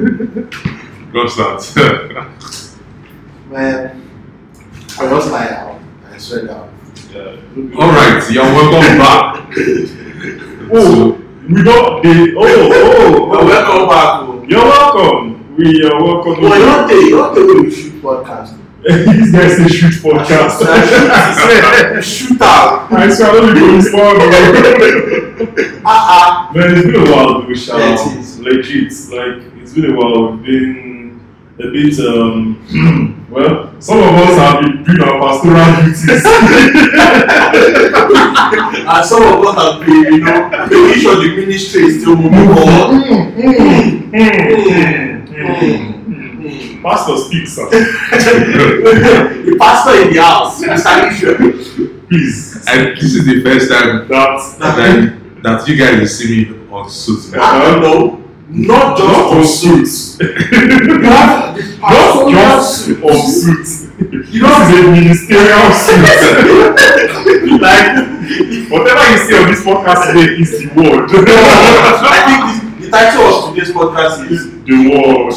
Go start. Man, I just lie out. I swear down. All right, you're welcome back. Oh, we don't. They, oh, oh, Well, welcome back. You're welcome. We are welcome. Well, you don't take, you don't take you shoot podcast. These guys say shoot podcast. Shoot out. I swear, I don't even respond. Ah ah. Man, it's been a while, we shall. Yeah. Legit, like it's been a while. We've been a bit, um, well, some of us have been doing our pastoral duties. And some of us have been, you know, making sure the ministry is still moving forward. Mm, mm, Mm. mm. Pastor speaks, sir. the pastor in the house, Mr. Israel. Please. And this is the first time That's that, that you guys will see me on suit. man. I don't know. Not just on on suits. You have the Not just on suits. You This know, is a ministerial suit. like, whatever you see on this podcast today is the word. I think this, the title of today's podcast is the word.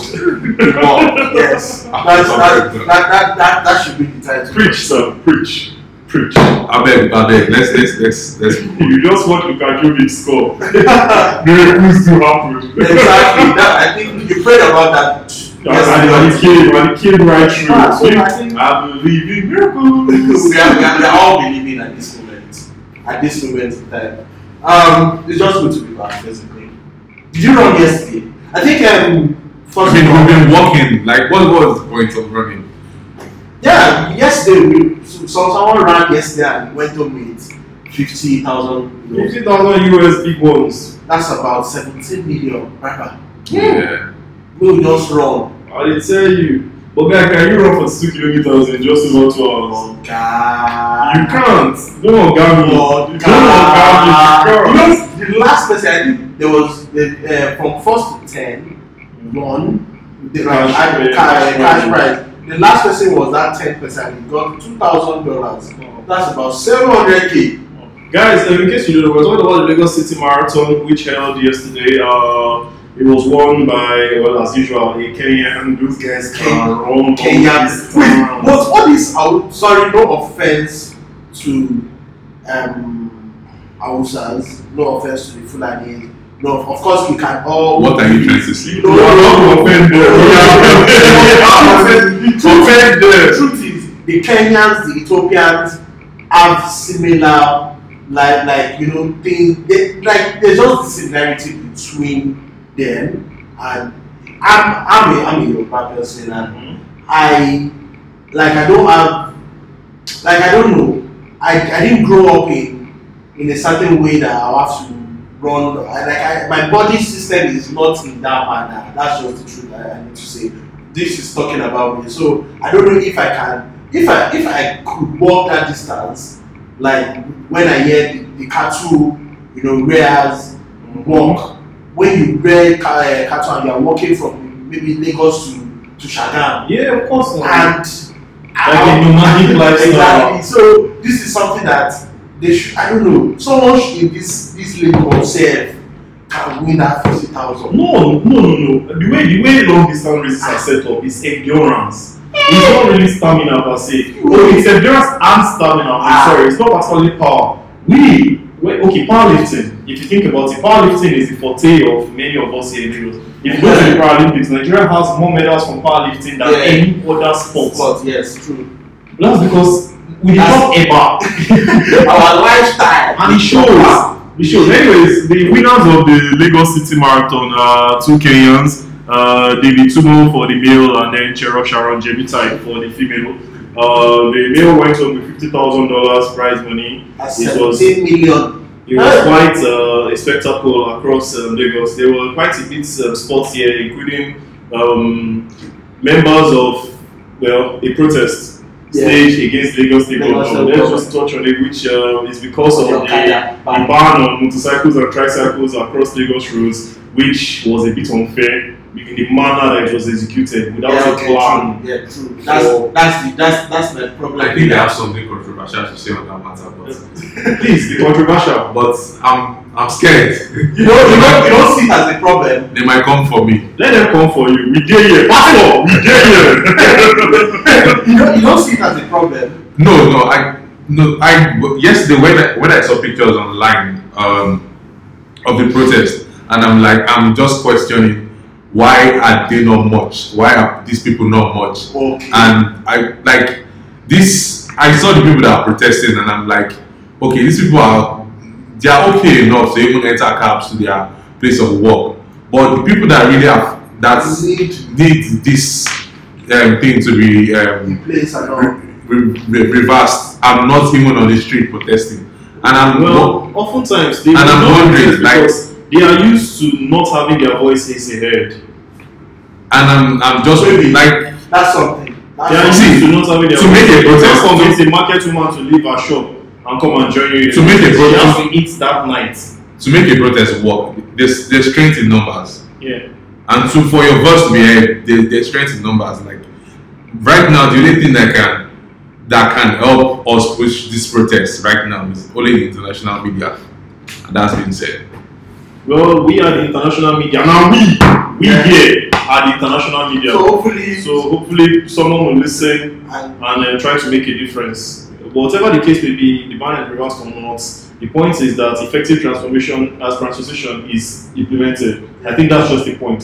The Word. Yes. That's, that, that, that, that, that should be the title. Preach, sir. Preach. Preach. I beg, I beg. Let's let's let's let's. You just want Luka Jovic score. Miracles to happen. exactly. That, I think you prayed about that. Yes, and, and he came, and he came right through. Ah, so I believe in miracles. we, are, we, are, we are all believing at this moment. At this moment in time. Um, it's just good to be back, basically. Did you run yesterday? I think um, first I mean, of all- we've been walking. Like, what was the point of running? Yeah, yesterday we so, so someone ran yesterday and went home with fifty thousand. Know, 50,000 US big ones. that's about seventeen million. Right? Yeah. We'll just run. I did tell you. But guy, can you run for 2 kilometers in just over 2 hours? Oh God. You can't. Don't organ me. Oh, Don't God. organ You me. Know, the last person I think there was the, uh, from first to ten, one, the like, Cash prize. The last person was that ten percent. He got two thousand dollars. That's about seven hundred k. Guys, uh, in case you don't know, we're talking about the Lagos City Marathon, which held yesterday. Uh, it was won by, well, as usual, a Kenyan. Those guys Ken- can run Kenya. all this but time. what is? I sorry, no offense to um Hausas. No offense to the Fulani. No, of course we can all. What are you trying to say? No, You are not offended. Offended. The truth is, the Kenyans, the Ethiopians have similar, like, like you know, things. They, like, there's just the similarity between them. And I'm, I'm a, I'm a Yoruba person, and I, like, I don't have, like, I don't know. I, I didn't grow up in in a certain way that I have to run. I, like, I, my body system is not in that manner. That's just the truth. I, I need to say this is talking about me. So I don't know if I can, if I if I could walk that distance, like when I hear the, the cattle, you know, rears walk. When you rear uh, cattle and you are walking from maybe Lagos to to Shagam, Yeah, of course. and Like a nomadic lifestyle. Exactly. So this is something that they should. I don't know. Someone should in this this Lagos self can win that fifty thousand. No, no, no, no. The way the way long distance races are set up is endurance. It's not really stamina per se. Oh, it's endurance and stamina. I'm Ah. sorry, it's not particularly power. We, we okay, powerlifting. If you think about it, powerlifting is the forte of many of us here in Lagos. If you go to the Paralympics, Nigeria has more medals from powerlifting than Yeah. any other sport. But yes, true. That's because we did not ever. Our lifestyle and it shows. It shows. Anyways, the winners of the Lagos City Marathon are two Kenyans, uh, David Tumo for the male and then Chero Sharon Jebitai for the female. Uh, the male went home with fifty thousand dollars prize money. That's It was seventeen million. it was quite uh, a spectacle across um, Lagos. There were quite a bit of sports here, including um, members of well a protest Yeah. staged against Lagos State Lagos. State Let's just touch on it, which uh, is because of the, the ban on motorcycles and tricycles across Lagos roads, which was a bit unfair in the manner that it was executed without yeah, a okay, plan. true. Yeah, true. That's So- that's the that's that's my problem. I think they have something controversial to say on that matter, but Please, be controversial. but I'm I'm scared. You don't you don't you don't see it as a problem. They might come for me. Let them come for you. We get here. Pastor, we get here. you don't you don't see it as a problem. No, no, I no, I yesterday when I when I saw pictures online um, of the protest, and I'm like, I'm just questioning why are they not much? Why are these people not much? Okay. And I like this. I saw the people that are protesting, and I'm like, okay, these people are they are okay enough to even enter cabs to their place of work, but the people that really have that need need this um, thing to be um, place re- re- reversed. I'm not even on the street protesting, and I'm Well, oftentimes they And I'm wondering, like- because they are used to not having their voices heard. and I'm I'm just Maybe. like That's something. That's They are See, used to not having their to make a protest- can't convince a market woman to leave her shop and come and join you. To make a She protest- has to eat that night. to make a protest work. There's there's strength in numbers, Yeah. and to for your voice to be heard, there, there's strength in numbers. Like right now, the only thing that can that can help us push this protest right now is only the international media. And that's been said. Well, we are the international media. Now we, we Yeah. here are the international media. So hopefully, So hopefully someone will listen and and uh, try to make a difference. Whatever the case may be, the ban is reversed or not, the point is that effective transformation as transition is implemented. I think that's just the point.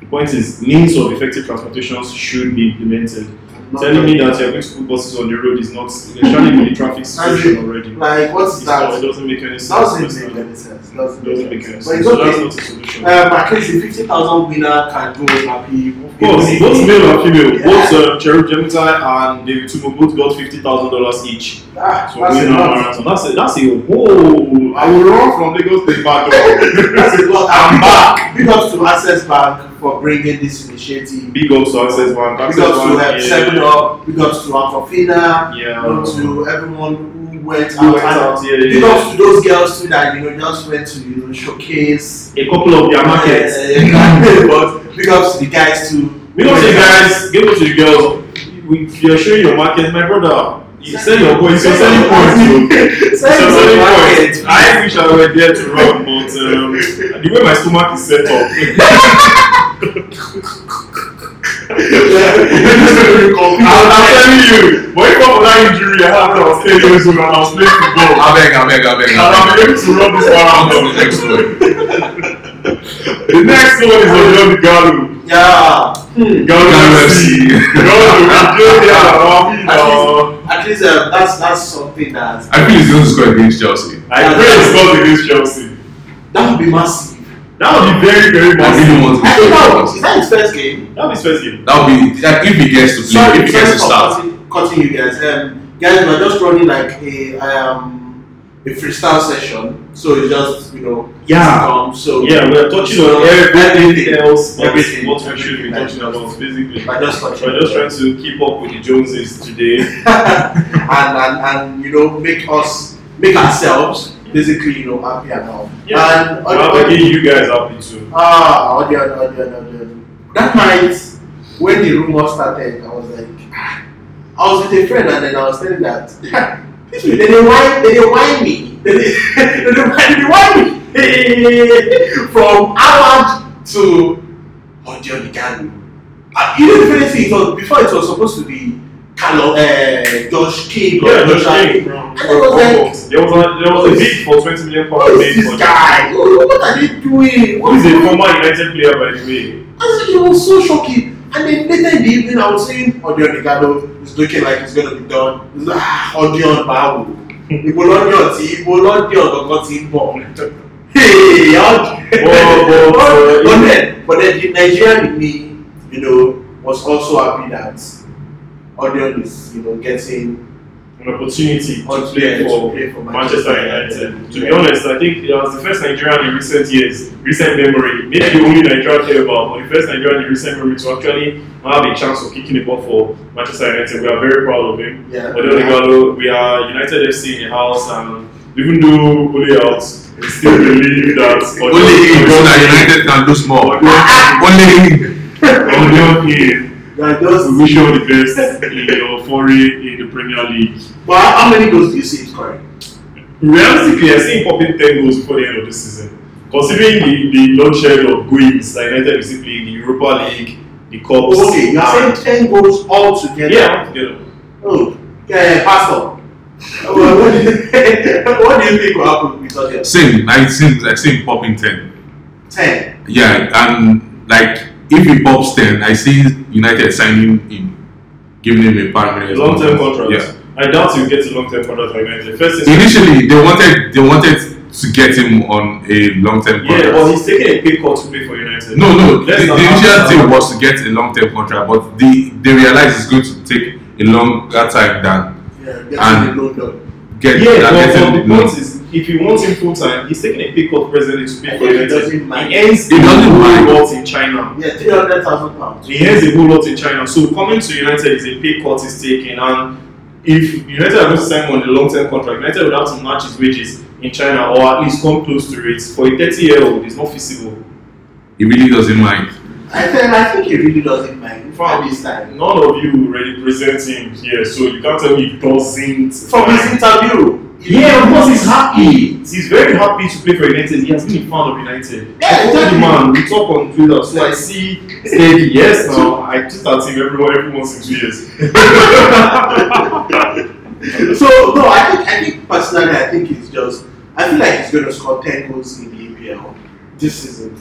The point is means of effective transportations should be implemented. Not Telling me that you're going to put buses on the road is not especially with the traffic situation already. like what's It's not- that? It doesn't make any sense. Doesn't make any sense. Doesn't doesn't make any sense. But it's So okay. that's not a solution. Um, at least the fifty thousand winner can go happy. Of course, both male and female, Yeah. both uh, Cherub Jemitai and David Tumo both got fifty thousand dollars each. Ah, So that's winner marathon. That's a that's a whole. I will run from Lagos to Ibadan. That's a lot. I'm back. Big ups to Access Bank for bringing this initiative. Big ups to Access Bank. Big Access ups to Bank, uh, Seven Up. Big ups to Aquafina. Yeah. Big ups to everyone who went Who out. went out, yeah, Big yeah. ups to those girls too that you know just went to you know showcase. A couple of their markets. Uh, but big ups to the guys too. We don't say guys, give it to the girls. We, you're showing your market, my brother. You sell your points, you're selling points. you. Sell You're your selling market. points. I wish I were there to run, but um, the way my stomach is set up. I'm, I'm telling you, but if not for that injury I had when I was 10 years old and I was playing football, I beg, I beg, I beg. and I'm able to run this On to marathon. the next one. The next one is Ojo Galu. Yeah. Galu Galu FC. FC. Galu, yeah, At least, uh, that's that's something that I feel he's going to score against Chelsea. I pray he scores against Chelsea. that would be massive. That would be very, very I really massive. want I think that to was, is that his first game? That would be his first game. That would be like if he gets to play, Sorry, if he gets to start. cutting, cutting you guys. Um, guys, we're just running like a um a freestyle session, so it's just you know Yeah. Um, so Yeah, we're touching so on everything everything. else, but Everything. what we should be touching about, basically. We're just touching. We're just trying to keep up with the Joneses today. and, and and you know make us make ourselves basically you know happy and all. Yeah. And Well, audio- making you guys happy too. ah audio audio audio. That night when the rumor started, I was like, ah. I was with a friend and then I was telling that this they whine they dey whine me they dey they whine they whine me from Howard to audio Niganu. Uh, you know the funny thing it was before it was supposed to be Carlo uh, Josh King or Yeah, Josh King from, And it was like-. There was a there was a bid for 20 million Who pounds is made this for guy? Who- What are they doing? Who What is a former United player by the way? I said, it was so shocking. And then later in the evening, I was saying, Odion Igalo is looking like it's going to be done. It's like, ah, Odion Bawo. Ibo lọ́dún tí Ibo lọ́dún ọ̀gọ̀gọ̀ ti ń bọ̀. Hey, Odion. But- then, but then the Nigerian in me, you know, was also happy that Odion is, you know, getting An opportunity to on play for play for Manchester United. To be honest, I think it was the first Nigerian in recent years, recent memory, maybe the only Nigerian care about, but the first Nigerian in recent memory to actually have a chance of kicking the ball for Manchester United. We are very proud of him. Yeah. Odion Ighalo, we are United FC in the house, and even though Ole out, we still believe that Only him, so that United can do small. Only him. on your end, That just, we wish you all the best in your foray in the Premier League. but how many goals do you see him scoring? Realistically, I see him popping 10 goals before the end of the season. Considering the, the bloodshed of goings that United is playing the Europa League, the Cups. Oh, okay, you are and- saying 10 goals altogether? Yeah, all together. Oh, yeah, Pastor. Well, what, do you, what do you think will happen with Tottenham? Same. I see. I see him popping ten. 10. Yeah, and like if he pops ten, I see United signing him, giving him a permanent Long term contract. Yeah. I doubt he'll get a long term contract for United. First thing- Initially, they wanted they wanted to get him on a long term contract. Yeah, but he's taking a pay cut to play for United. No, no. The, Let's the not initial deal was to get a long-term contract, but the they realized it's going to take a longer time than Yeah, get And- to get Yeah, than but, getting but the point is, if you want him full time, he's taking a pay cut presently to pay play for think he United. doesn't mind. He earns He a doesn't whole mind. lot in China. Yeah, 300,000 pounds. He earns a whole lot in China. So coming to United is a pay cut he's taking, and if United are going to sign him on a long term contract, United would have to match his wages in China or at least come close to it. For a 30 year old, it's not feasible. He really doesn't mind. I think, I think he really doesn't mind from this time. None of you represent him here, so you can't tell me he doesn't. From his interview. Yeah, of course he's happy. He's very happy to play for United. He has been a fan of United. Yeah, I told the man, we talk on Twitter, so I see steady. Yes, now I tweet at him every, every once in two years. So no, I think I think personally, I think it's just I feel like he's going to score ten goals in the EPL this season.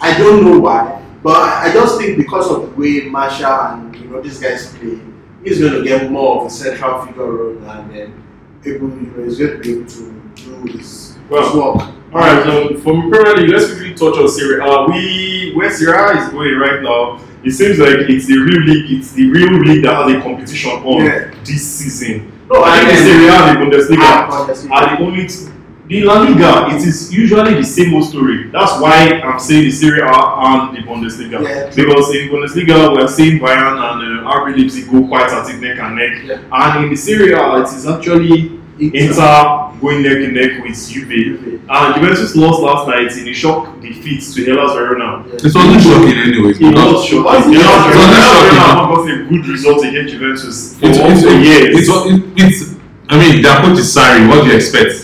I don't know why, but I I just think because of the way Martial and you know these guys play, he's going to get more of a central figure role and then um, able you know to be able to do his, his Well, work. All right, so from Premier League, let's quickly touch on Serie A. We where Serie A is going right now, it seems like it's the real league. It's the real league that has a competition on Yeah. this season. No, I think Serie A and the Bundesliga Ah, are the only. T- the La Liga, it is usually the same old story. That's why I'm saying the Serie A and the Bundesliga. Yeah. Because in Bundesliga, we are seeing Bayern and uh, RB Leipzig go quite at it neck and neck. Yeah. And in the Serie A, it is actually Inter going neck and neck with Juve. And Juventus lost last night in a shock defeat to Hellas Verona. It wasn't shocking anyways. It because was shocking. was- Hellas it wasn't Verona shocking. have not gotten a good result against Juventus for It's, it's, years. it's, it's, it's, I mean, their coach is Sarri. What do you expect?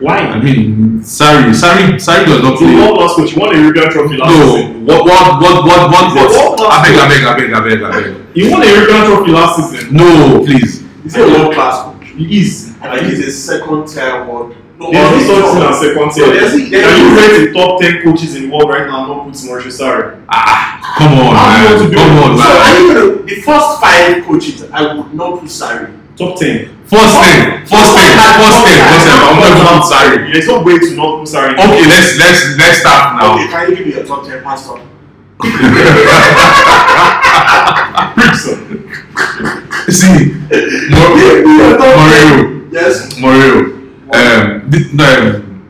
I Why? mean, Sarri, Sarri, Sarri does not He's a play. world class coach. He won a European trophy last No, season. what, what, what, what, what, what? world-class I beg, I beg, I beg, I beg, I beg. He won a European trophy last season. No, please. He's a world class coach. He is. I think he's a second tier world. No, There's or no such thing as second tier. there's- there's- Can you rate the top 10 coaches in the world right now and not put Maurizio Sarri? Ah, come on, How do you want to man. do Come it? on, So man. are you gonna the first five coaches I would not put Sarri. Top 10. First thing, first thing, first thing, first thing. I'm going to Sarri. There's no way to not Sarri. Okay, let's let's let's start now. Okay, can you give me your top ten pastor? See, Mor- Mourinho, Yes. Mourinho. Um, thi- no, um,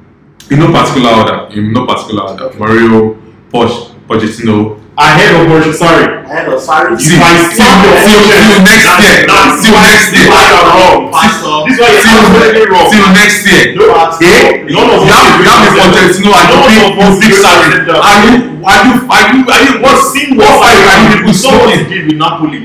in no particular order. In no particular order. Okay. Mourinho, Poch, Pochettino. Ahead of Maurizio Sarri. I had a Sarri. See, I till, see your till, future. till next year. That's Till why- next This is year. why you're wrong. Pastor. This is why you're Till, absolutely wrong. till next year. No, pastor. Eh? None of us Now, agree now with the that. Pochettino and None you of big, us big agree Sarri. with that. Are you, are you, are you, are you, what, Seen what what are you, are you people saw what he speaking? did with Napoli.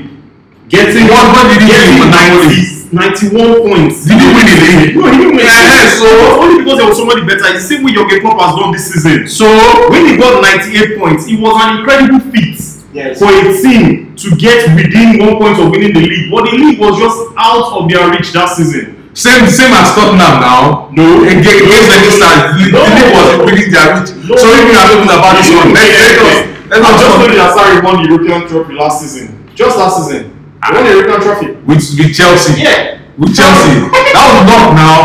Getting What, what did he do getting for Napoli? 90, 91 points. Did he win the league? No, he didn't win. Yeah, so only because there was somebody better. It's the same way Jurgen Klopp has done this season. So, When he got 98 points, it was an incredible feat Yes. for a team to get within one point of winning the league. But the league was just out of their reach that season. same, same as Tottenham now. No. Against, against any stars, the, league was within their reach. No. So, if you are talking about this one, let's, let us, let I'm us just you that Sarri won the European trophy last season. Just last season. They won the European trophy. With, with Chelsea. Yeah. With Chelsea. that was not now.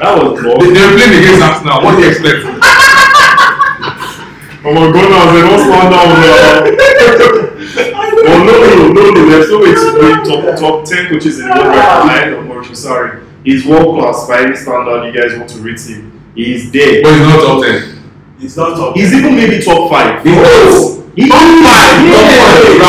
That was not. They, they were playing against Arsenal. What do you expect? oh my God! Now they don't stand down now. Oh no, no, no, no. There's no way to top, top 10 coaches in the world right now. Maurizio Sarri, He's world class by any standard you guys want to read him. He's there. But he's not top 10. He's not top 10. He's even maybe top 5. He was. He top 5. Yeah. Top 5.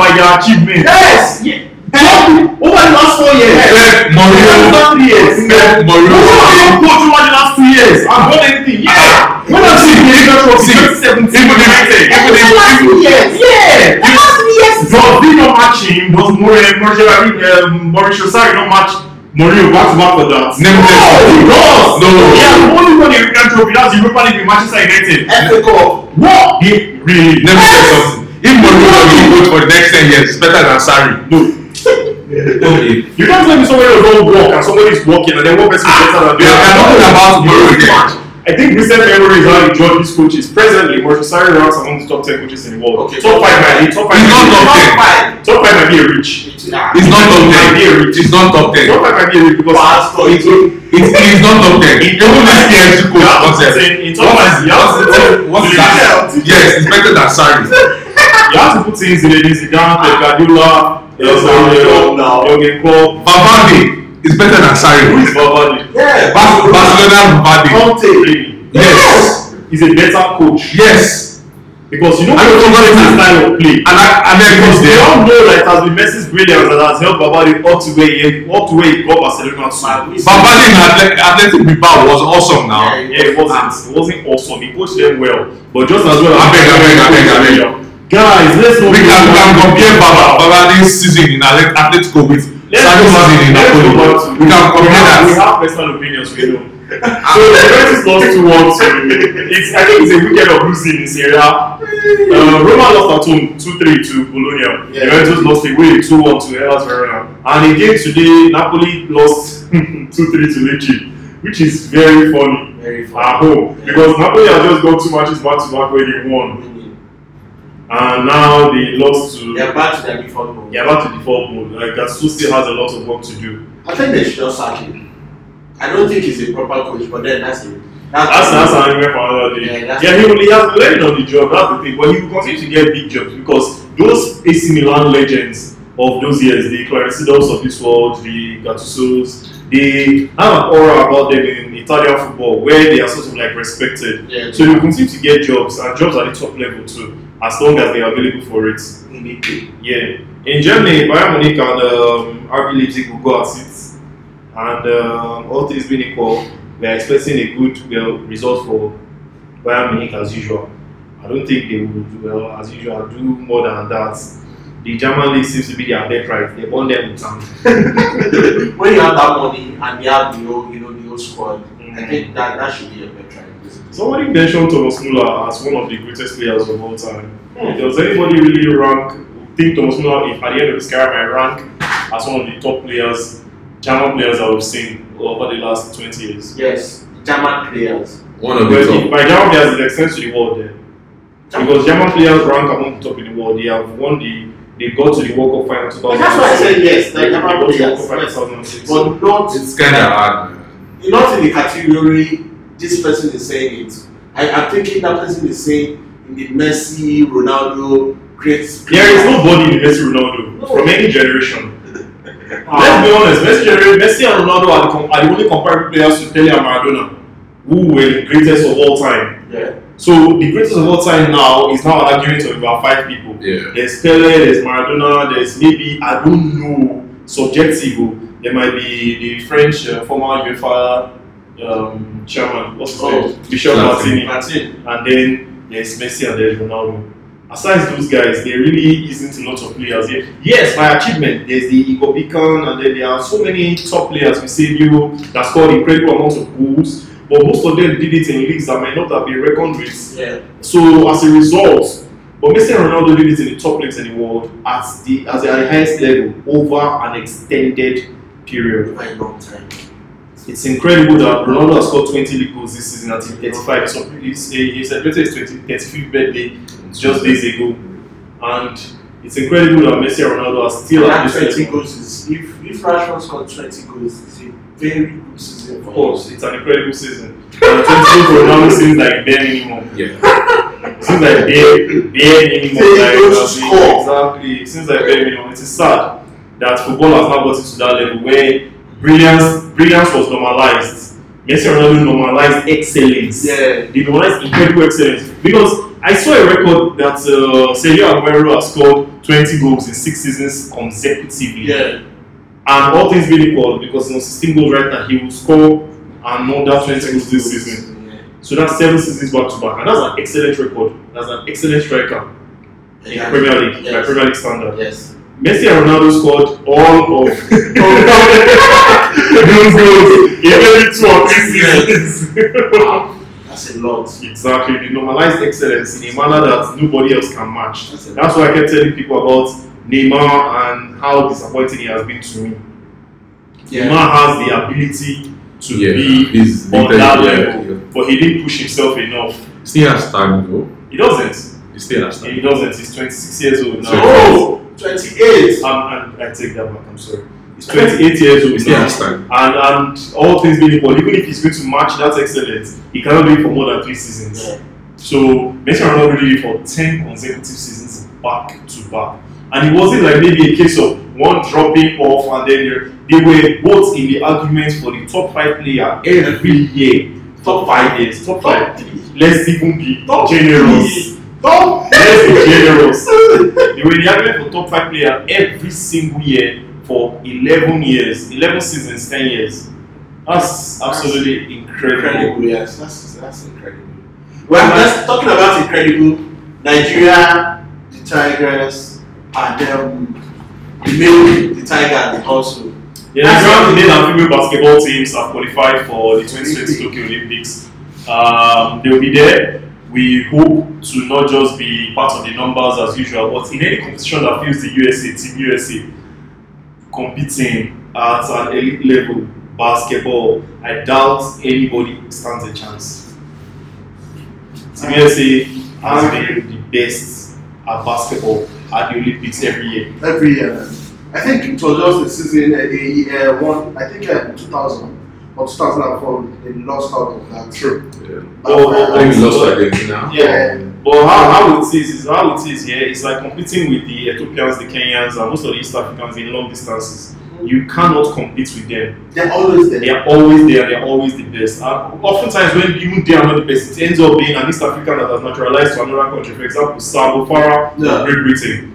By their achievements. Yes. Yeah. Over the last four years. Pep, Over the Mourinho, last three years. Pep, Who Mourinho. has coach over the last two years? I've done anything. Yeah. When I see the European trophy, See, 2017, even if. Even Even if- last three years. Yeah. The last three years. Does he not match him? Does Mauricio, Mauricio, I mean, Mauricio Sarri not match Mourinho back to back for that? Name no, he does. No. Yeah, the only one European trophy that's Europa League with Manchester United. FA Cup. What? He really? You something. If Mourinho will go for the next 10 years, it's better than Sarri. No. Okay. You can't tell me somebody will go walk and somebody's walking and then one person is better than the We are other. talking about Mourinho again. I think recent memory is how he judge these coaches. Presently, Maurizio Sarri ranks among the top 10 coaches in the world. Okay. Top 5 might be, top 5 He's not might top be, 10. Five. top 5 might be a reach. It's not top 10. It's not top 10. Top 5 might be a reach because Pastor, It's, it's, it's not top 10. In Even this PSG You coach have to concept. put in, in top five, you have to put in, What's Zinedine- that? Yes, it's better than Sarri. You have to put in Zidane, Pep Guardiola, Yes, uh, now, now. Jurgen Klopp. Valverde is better than Who Sarri. is Valverde? Yeah. Bas- Barcelona Valverde. Conte. Yes. He's a better coach Yes. because you know what know his style of play. And I, and then Because there. all know that it has been Messi's brilliance that has helped Valverde up to where he up to where he got Barcelona to. Valverde in Athletic Bilbao was awesome now. Yeah, it wasn't. It wasn't awesome. He coached them well, but just as well. I beg, I beg, I beg, I beg. Guys, let's not. We can, we can compare Baba, Valverde's season in Atle- Atletico with back- season in Napoli. We can compare have, We that. have personal opinions, we know. so Juventus lost two one to. It's I think it's a weekend of losing in Serie A. Uh, Roma lost at home two three to Bologna. Yeah. Juventus lost away two one to Hellas Verona. And again today, Napoli lost two three to Lecce, which is very funny Very at far. home because Napoli have just got two matches back to back where they won, and now they lost to. They're back to their default mode. They're back to default mode. Like Gattuso still has a lot of work to do. I think they should just sack him. I don't think he's a proper coach, but then that's it. That's that's an argument for another day. Yeah, Yeah, he, will, he has learning on the job. That's the thing. But he will continue to get big jobs because those AC Milan legends of those years, the Claricidos of this world, the Gattusos, they have an aura about them in Italian football where they are sort of like respected. Yeah, So they will continue to get jobs and jobs at the top level too, as long as they are available for it. Immediately. Yeah. In Germany, Bayern Munich and um, RB Leipzig will go at it. And um, all things being equal, we are expecting a good well, result for Bayern Munich as usual. I don't think they will do well as usual, do more than that. The German league seems to be their bet right. They won them with time. when you have that money and you have the old, you know, the whole squad, I Mhm. think that that should be a better basically. Somebody mentioned Thomas Muller as one of the greatest players of all time. Hmm, does anybody really rank, think Thomas Muller, if at the end of his career, might rank as one of the top players, German players that we've seen over the last 20 years? Yes, German players. One of the Well, top. by German players, it extends to the world then. Because German players rank among the top in the world. They have won the, they got to the World Cup final 2006. But that's why I said yes, They like got German to the players. World Cup final 2006. But not, It's kind of hard. not in the category this person is saying it. I, I'm thinking that person is saying in the Messi, Ronaldo, great. There is nobody in Messi Ronaldo No. from any generation. Ah, Let's be honest, Messi, Messi and Ronaldo are the, com- are the only comparable players to Pele and Maradona, who were the greatest of all time. Yeah. So the greatest of all time now is now an argument of about five people. Yeah. There's Pele, there's Maradona, there's maybe I don't know subjective. oh, There might be the French uh, former UEFA um, chairman, what's his Oh, name? Michel Platini. Platini, Martin. and then there's Messi and there's Ronaldo. Aside those guys, there really isn't a lot of players here. Yes, by achievement, there's the Igor Beacon, and then there are so many top players. Eusebio that scored incredible amounts of goals, but most of them did it in leagues that might not have been reckoned with. Yeah. So as a result, but Messi and Ronaldo did it in the top leagues in the world at the as the highest level over an extended period. Over a long time. It's incredible that Ronaldo has scored 20 league goals this season at 35. So he's, he eh, celebrated his 20, 35th birthday just days ago, and it's incredible that Messi and Ronaldo are still And at this 20 level. goals is, if, if Rashford scored 20 goals, it's a very good season Of course, it's an incredible season. And 20 goals for Ronaldo seems like bare minimum. Yeah. Seems like bare, bare minimum. Say Like, he goes to exactly. It seems like bare minimum. It is sad that football has now gotten to that level where brilliance, brilliance was normalized. Messi Ronaldo normalized excellence. Yeah. They normalized incredible excellence because I saw a record that uh, Sergio Aguero has scored 20 goals in six seasons consecutively. Yeah. And all things being equal, because he's on 16 goals right now, he will score another 20 goals this season. Yeah. So that's seven seasons back to back, and that's an excellent record. That's an excellent striker in Yeah. Premier League, by Premier League standard. Yes. Messi and Ronaldo scored all of those goals in every two or three seasons. That's a lot. exactly, they normalized excellence in a manner that nobody else can match. That's That's why I kept telling people about Neymar and how disappointing he has been to me. Neymar has the ability to Yeah, be he's on that level, yeah. but he didn't push himself enough. Still has time though. He doesn't. He still has time. He doesn't. He's 26 years old now. Oh, 28. I'm, I'm, I take that back. I'm sorry. He's 28 years old now. has. And, and all things being equal, even if he's going to match that excellence, he cannot do it for more than three seasons. Yeah. So Messi and Ronaldo did it for 10 consecutive seasons back to back. And it wasn't like maybe a case of one dropping off and then they're- they were both in the argument for the top five player every year. Top five years, top five. Let's even be Top generous. Top. Let's be generous. They were in the argument for top five player every single year for 11 years, 11 seasons, 10 years. That's absolutely incredible. Incredible, yes. That's, that's incredible. Well, that's talking about incredible. Nigeria, the Tigers, and um, the male, the Tiger, also. Yeah, Nigerian male and female basketball teams have qualified for the 2020 Tokyo Olympics. Um, they will be there. We hope to not just be part of the numbers as usual, but in any competition that feels the USA, Team USA, competing at an elite level, basketball, I doubt anybody stands a chance. Team USA has been the best at basketball at the Olympics every year. Every year. I think it was just the season, uh, a, uh, one, I think uh, 2000 or 2004, they lost out of that. True. Yeah. Oh, I think we lost Argentina. Yeah. But how, how it is is how it is here. It's like competing with the Ethiopians, the Kenyans, and most of the East Africans in long distances. You cannot compete with them. They're always there. They are always there. They are always the best. And oftentimes, when even they are not the best, it ends up being an East African that has naturalized to another country. For example, Sabo Farah Yeah. Great Britain,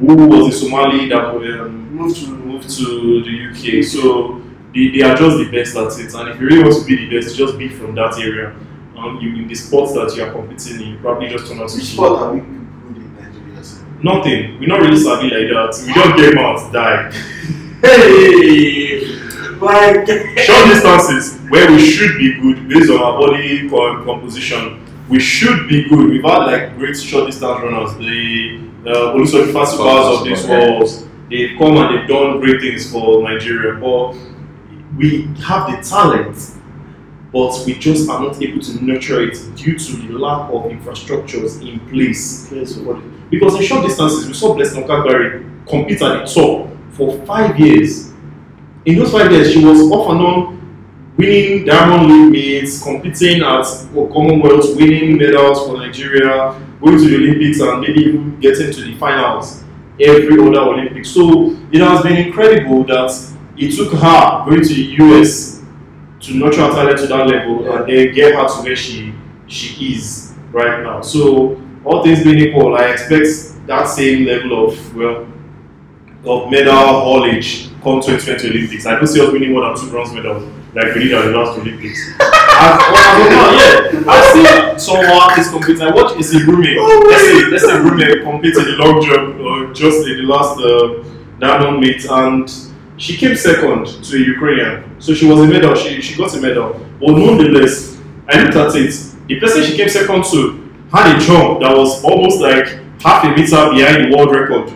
who was a Somali that um, Move to moved to the UK. So they, they are just the best at it. And if you really want to be the best, just be from that area. Um, you, in the sports that you are competing in, you probably just turn out to which be sport are we good in Nigeria? nothing. We're not really savvy like that. We don't get mouths die. Hey, like Short distances where we should be good based on our body co- composition. We should be good. We've had like great short distance runners. The uh, Olusoji Fasubas of these world. They've come and they've done great things for Nigeria. But we have the talent, but we just are not able to nurture it due to the lack of infrastructures in place. Because in short distances, we saw Blessing Okagbare compete at the top for five years. In those five years, she was off and on winning Diamond League meets, competing at Commonwealth, winning medals for Nigeria, going to the Olympics, and maybe even getting to the finals every other Olympics. So it has been incredible that it took her going to the US to nurture her talent to that level and then get her to where she she is right now. So all things being equal, I expect that same level of well of medal haulage come 2020 Olympics. I don't see us winning more than two bronze medals like we did at the last Olympics. I've, well, yeah, I've seen some athletes compete. I watched Ese Brume. Ese Ese Brume compete in the long jump uh, just in the last uh, diamond meet, and she came second to a Ukrainian. So she was a medal. She, she got a medal. But nonetheless, I looked at it. The person she came second to had a jump that was almost like half a meter behind the world record.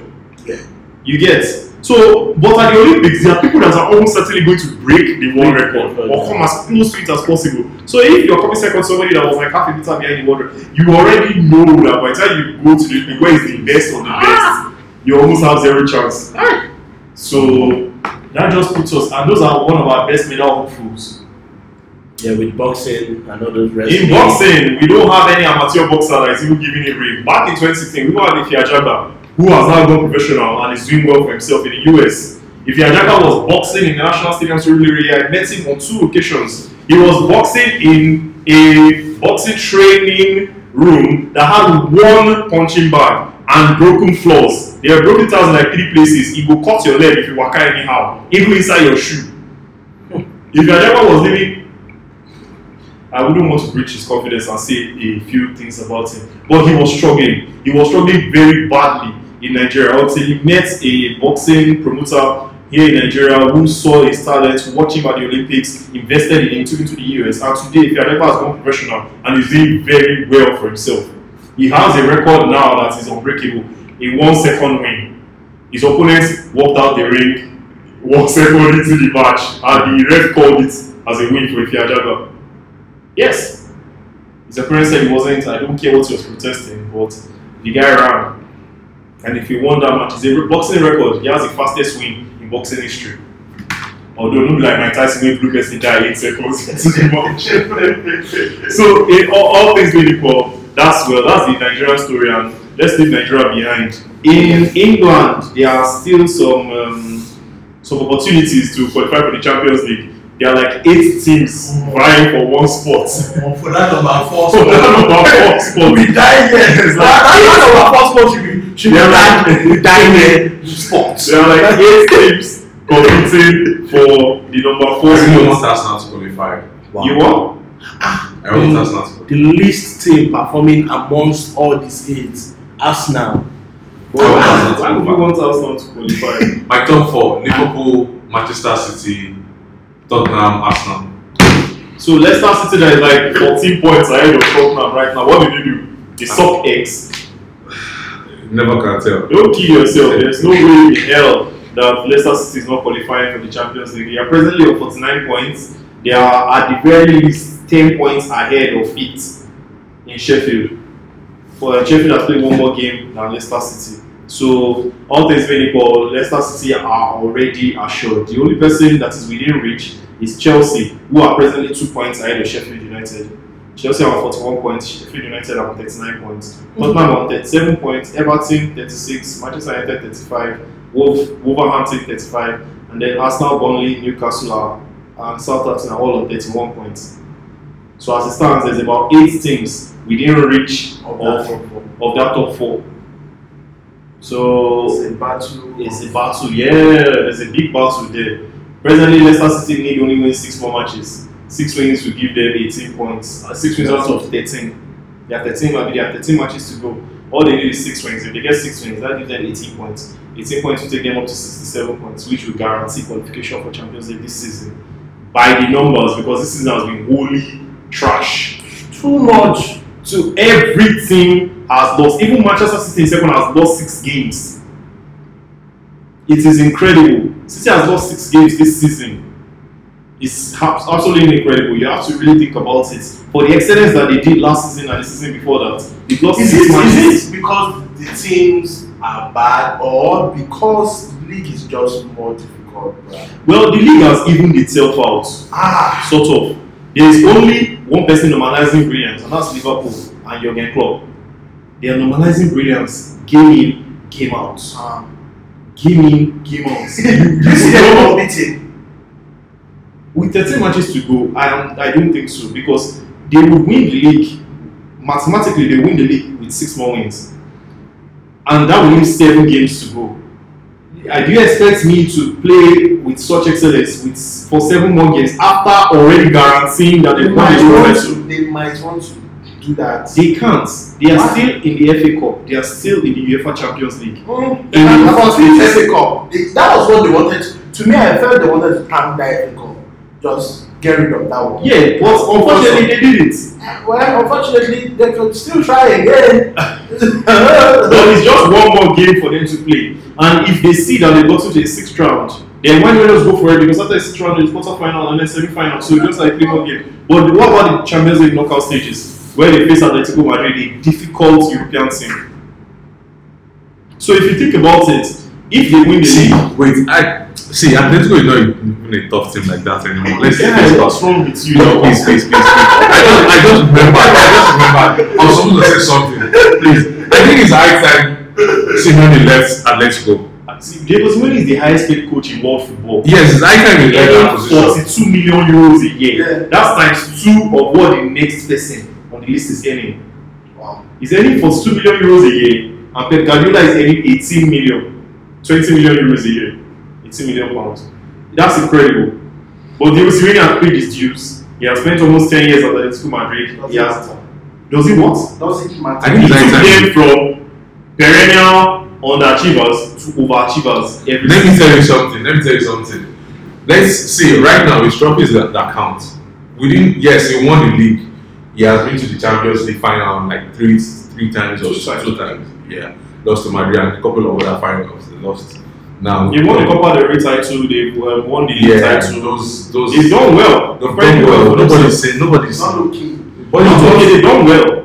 Yeah. You get so, but at the Olympics, there are people that are almost certainly going to break the world record or come as close to it as possible. So, if you're coming second to somebody that was like half a meter behind the world record, you already know that by the time you go to the Olympics, where is the best of the best, you almost have zero chance. So, that just puts us, and those are one of our best medal hopefuls. Yeah, with boxing and all those In boxing, we don't have any amateur boxer that is even giving a ring. Back in 2016, we don't have Efe Ajagba, who has now gone professional and is doing well for himself in the US. Efe Ajagba was boxing in the National Stadium Surulere. I met him on two occasions. He was boxing in a boxing training room that had one punching bag and broken floors. They are broken tiles like three places. It will cut your leg if you waka anyhow, even inside your shoe. Efe Ajagba was living I wouldn't want to breach his confidence and say a few things about him. But he was struggling. He was struggling very badly in Nigeria. I would say he met a boxing promoter here in Nigeria who saw his talent, watched him at the Olympics, invested in him, took him to the US. And today, if Fiadepa has gone professional and is doing very well for himself. He has a record now that is unbreakable. A one second win. His opponents walked out the ring one second into the match and the ref called it as a win for Efe Ajagba. Yes. His opponent said he wasn't, I don't care what he was protesting, but the guy ran. And if he won that match, it's a boxing record. He has the fastest win in boxing history. Although not like Mike Tyson when blue person die eight seconds into the match. so in all, all things being equal, that's well, that's the Nigerian story and let's leave Nigeria behind. In England, there are still some um, some opportunities to qualify for the Champions League. There are like eight teams vying for one spot. For that number four So that number four spot. we die here. That, that number four spot should be should be like- die here sports. There are like eight teams competing for the number four I really want spot. Arsenal to qualify. You want? I want Arsenal to qualify. The least team performing amongst all these eight, Arsenal. Well, Why Arsenal would you want Arsenal to qualify? My top four: Liverpool, Manchester City, Tottenham, Arsenal. so Leicester City that is like 14 points ahead of Tottenham right now. What did you do? They ah. suck eggs. Never can tell. Don't kill yourself. There's no way in hell that Leicester City is not qualifying for the Champions League. They are presently on 49 points. They are at the very least 10 points ahead of it in Sheffield. For Sheffield has played one more game than Leicester City. So all things being equal, Leicester City are already assured. The only person that is within reach is Chelsea, who are presently two points ahead of Sheffield United. Chelsea are on 41 points, Sheffield United are on 39 points. Mm-hmm. Tottenham on 37 points, Everton 36, Manchester United 35, Wolf, Wolverhampton 35, and then Arsenal, Burnley, Newcastle are, and Southampton are all on 31 points. So as it stands, there's about eight teams within reach Of of, of that top four. So It's a battle. it's a battle, yeah. There's a big battle there. Presently, Leicester City need only win six more matches. Six wins will give them 18 points. Uh, six wins out of 13. They have 13, maybe they have 13 matches to go. All they need is six wins. If they get six wins, that gives them 18 points. 18 points will take them up to 67 points, which will guarantee qualification for Champions League this season. By the numbers, because this season has been wholly trash. Too much. So every team has lost. Even Manchester City in second has lost six games. It is incredible. City has lost six games this season. It's absolutely incredible. You have to really think about it. For the excellence that they did last season and the season before that, they lost Is six it, matches. is it because the teams are bad or because the league is just more difficult? bruh? Well, the league has evened itself out, Ah, sort of. There is only one person normalizing brilliance, and that's Liverpool and Jurgen Klopp. They are normalizing brilliance. Game in, game out. ah. Game in, game out. you see them competing. With 13 matches to go, I, am, I don't think so because they will win the league. Mathematically, they win the league with six more wins. And that will leave seven games to go. Uh, do you expect me to play with such excellence with for seven more games after already guaranteeing that They they might want to. They might want to do that. They can't. They are Why? still in the FA Cup. They are still in the UEFA Champions League. Mm, In and the- FA Cup, they- that was what they wanted. To me, I felt they wanted to calm that FA Cup. Just get rid of that one. Yeah, but unfortunately they did it. Well, unfortunately, they could still try again. but it's just one more game for them to play. And if they see that they got to the sixth round, then why not just go for it? Because after the sixth round, it's quarter final and then semi final. So just like more games. But what about the Champions League knockout stages where they face Atletico Madrid, a difficult European team? So if you think about it, if they win the See, league, wait, I see. Atletico is not even a tough team like that anymore. Let's yeah, let's what's wrong with you? No, please, please, please, please. I just, I just remember. I just remember. I was supposed to say something. Please, I think it's high time Simeone left Atletico. See, Diego Simeone is the highest paid coach in world football. Yes, it's high time he left that earning position. 42 million euros a year. Yeah. That's times two of what the next person on the list is earning. Wow. He's earning 42 million euros a year, and Pep Guardiola is earning 18 million, 20 million euros a year, 18 million pounds. That's incredible. But Diego Simeone has paid his dues. He has spent almost 10 years at Atletico Madrid. Does He it has, matter? does he what? Does it matter? I think He it's took like them from perennial underachievers to overachievers every Let me tell you something. Let me tell you something. Let's see. Right now, his trophies that, that count. We didn't. Yes, he won the league. He has been to the Champions League final like three three times or Two two times. Yeah, lost to Madrid and a couple of other finals. They lost. Now He won the Copa del Rey title, they've uh, won the league Yeah, title. those those. They've done well. They've done well. Nobody's saying. Nobody's Not okay. But Not it's okay, they've done well.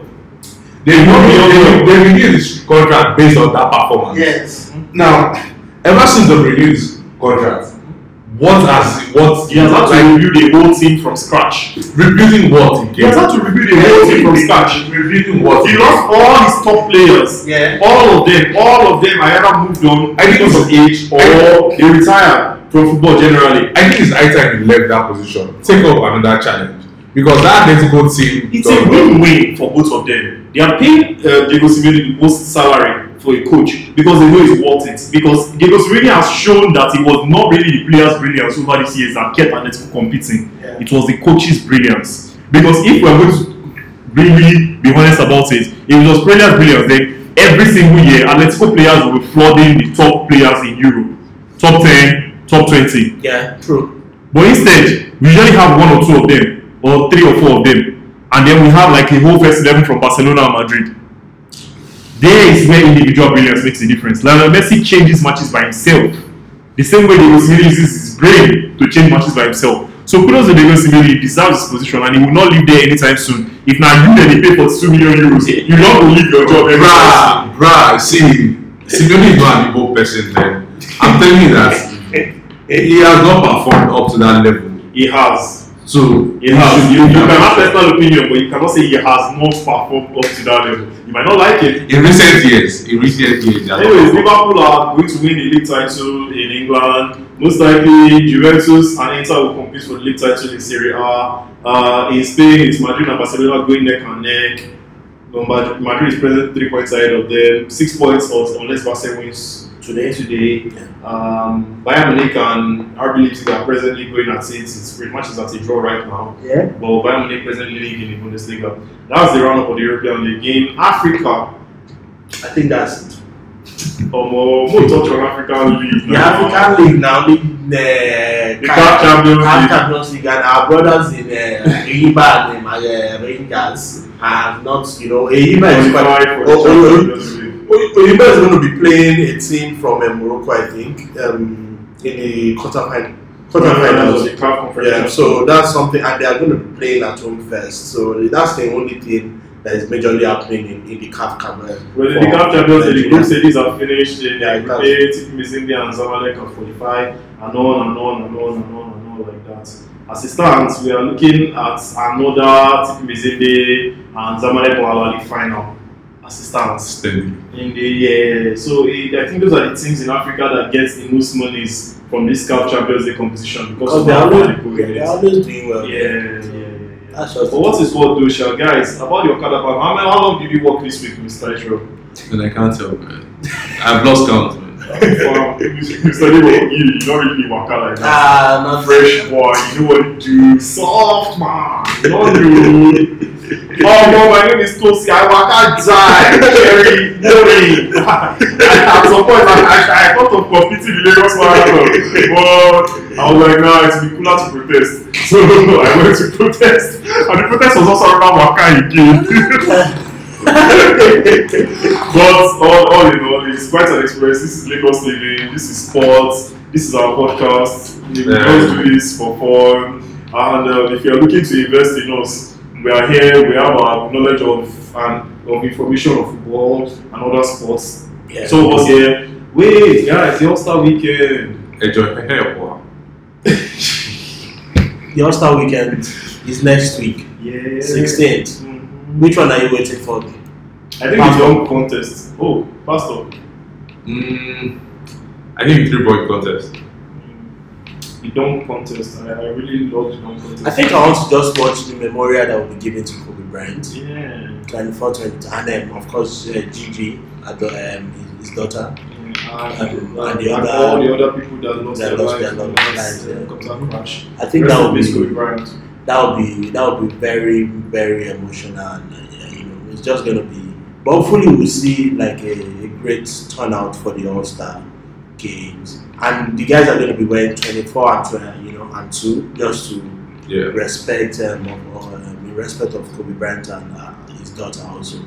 They renewed, they, they renewed his contract based on that performance. Yes. Now, ever since they renewed his contract, what has what He has had to like, rebuild a whole team from scratch. rebuilding what He has had to rebuild the whole team from scratch. Rebuilding what He lost all his top players. Yeah. All of them, all of them are either moved on I think because of age or they retired from football generally. I think it's high time he left that position. Take up another challenge. Because that Atletico team It's does a not- win-win for both of them. They are paying uh, Diego Simeone the most salary for a coach because they know he's worth it. Because Diego Simeone has shown that it was not really the players' brilliance over these years that kept Atletico competing. Yeah. It was the coach's brilliance. Because if we're going to really be honest about it, it was players' brilliance, then every single year Atletico players will be flooding the top players in Europe, top ten, top twenty. Yeah. True. But instead, we usually have one or two of them, or three or four of them, and then we have like a whole first eleven from Barcelona and Madrid. There is where individual brilliance makes a difference. Lionel Messi changes matches by himself, the same way Diego Simeone uses his brain to change matches by himself. So kudos to Diego Simeone, he deserves his position, and he will not leave there anytime soon. If now you then they pay for two million euros, you not go leave your job anytime Bruh, bruh, see, Simeone is not an evil person, man. I'm telling you that he has not performed up to that level. He has. So He has. You, you can have personal opinion, but you cannot say he has not performed up to that level. You might not like it. in recent years, in recent years, Anyways. Liverpool are going to win the league title in England. Most likely, Juventus and Inter will compete for the league title in Serie A. Uh, in Spain, it's Madrid and Barcelona going neck and neck. Madrid is present three points ahead of them. Six points or- unless Barcelona wins today. Today, um, Bayern Munich and RB Leipzig are presently going at it. It's pretty much it's at a draw right now. Yeah. But Bayern Munich presently leading in the Bundesliga. That's the roundup of the European League. In Africa, I think that's it. um, more touch on African League. The now. African League now, the uh, The CAF Champions League. Champions League, and our brothers in uh, Enyimba and uh, Rangers have not, you know, Enyimba is quite. Oh, oh, Oyiba is going to be playing a team from uh, Morocco, I think, um, in the quarterfinal. Quarterfinals Conference. Yeah, so that's something, and they are going to be playing at home first. So that's the only thing that is majorly happening in, in the CAF Cameroon. Well, in the CAF Champions League, the group stages are finished. They Yeah, yeah, it has. Group A, TP Mazembe and Zamalek are 45, and on and on and on and on and on like that. As it stands, we are looking at another Mazembe and Zamalek Al League final. As it stands. In the yeah, so it, I think those are the teams in Africa that gets the most monies from this CAF Champions League competition because Because of they how are always, they yeah, they're always doing well. Yeah, yeah, yeah, yeah. That's just But what is what though, Shah? guys? About your Okada ban, how, how long did you work this week, Mr. Israel? And I can't tell, man. I've lost count, wow, Mr. Debo, you, you don't really out like that. Ah, Fresh boy, you know what to do. Soft man, you know you. Oh no, my name is Tosi. I out die. Very boring. At some point, I, I, I thought of competing in Lagos Marathon, but I was like, nah, it's be cooler to protest. So I went to protest, and the protest was also around Waka again. But all, all in all, it's quite an experience. This is Lagos living. This is sports. This is our podcast. We Yeah. just do this for fun. And uh, if you're looking to invest in us, we are here. We have our knowledge of and of information of football and other sports. Yeah. So us here. Wait, guys, the All Star Weekend. Enjoy. Hey, wow. the All Star weekend is next week, Yeah. 16th. Mhm. Which one are you waiting for? I think it's young contest. Oh, Pastor. Mm, I think three point contest. The dunk contest. I, I really love the dunk contest. I think I want to just watch the memorial that will be given to Kobe Bryant. Yeah. 24, 20, and then of course uh, Gigi, Ado- um, his, his daughter. And, And- and, and the and other- all the other people that lost that their lost lives their in the lives, yeah. crash. I think that in will Kobe be Bryant. that would be that would be very very emotional and uh, you know it's just gonna be but hopefully we'll see like a, a great turnout for the All Star games and the guys are gonna be wearing 24 and 20, you know and two just to Yeah. respect um, of, of, um, in respect of Kobe Bryant and uh, his daughter also.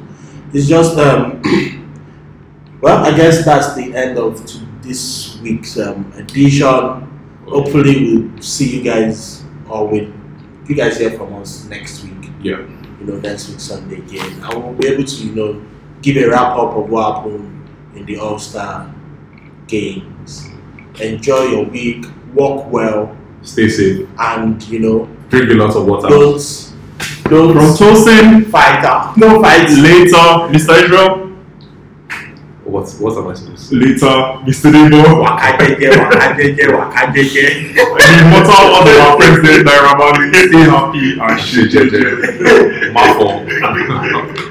It's just um, well, I guess that's the end of to this week's um, edition. Hopefully, we'll see you guys or with you guys hear from us next week. Yeah. You know, next week Sunday again, I we'll be able to you know give a wrap up of what happened in the All Star games. Enjoy your week. Walk well, Stay safe. and you know Drink a lot of water. don't don't From Tosin, fight out. No fight. later, Mr. Israel, What what am I supposed to say? later, Mr. Debo. Waka jeje, waka jeje, waka jeje. The immortal one of our president, Naira Marley, stay happy and shit. My fault.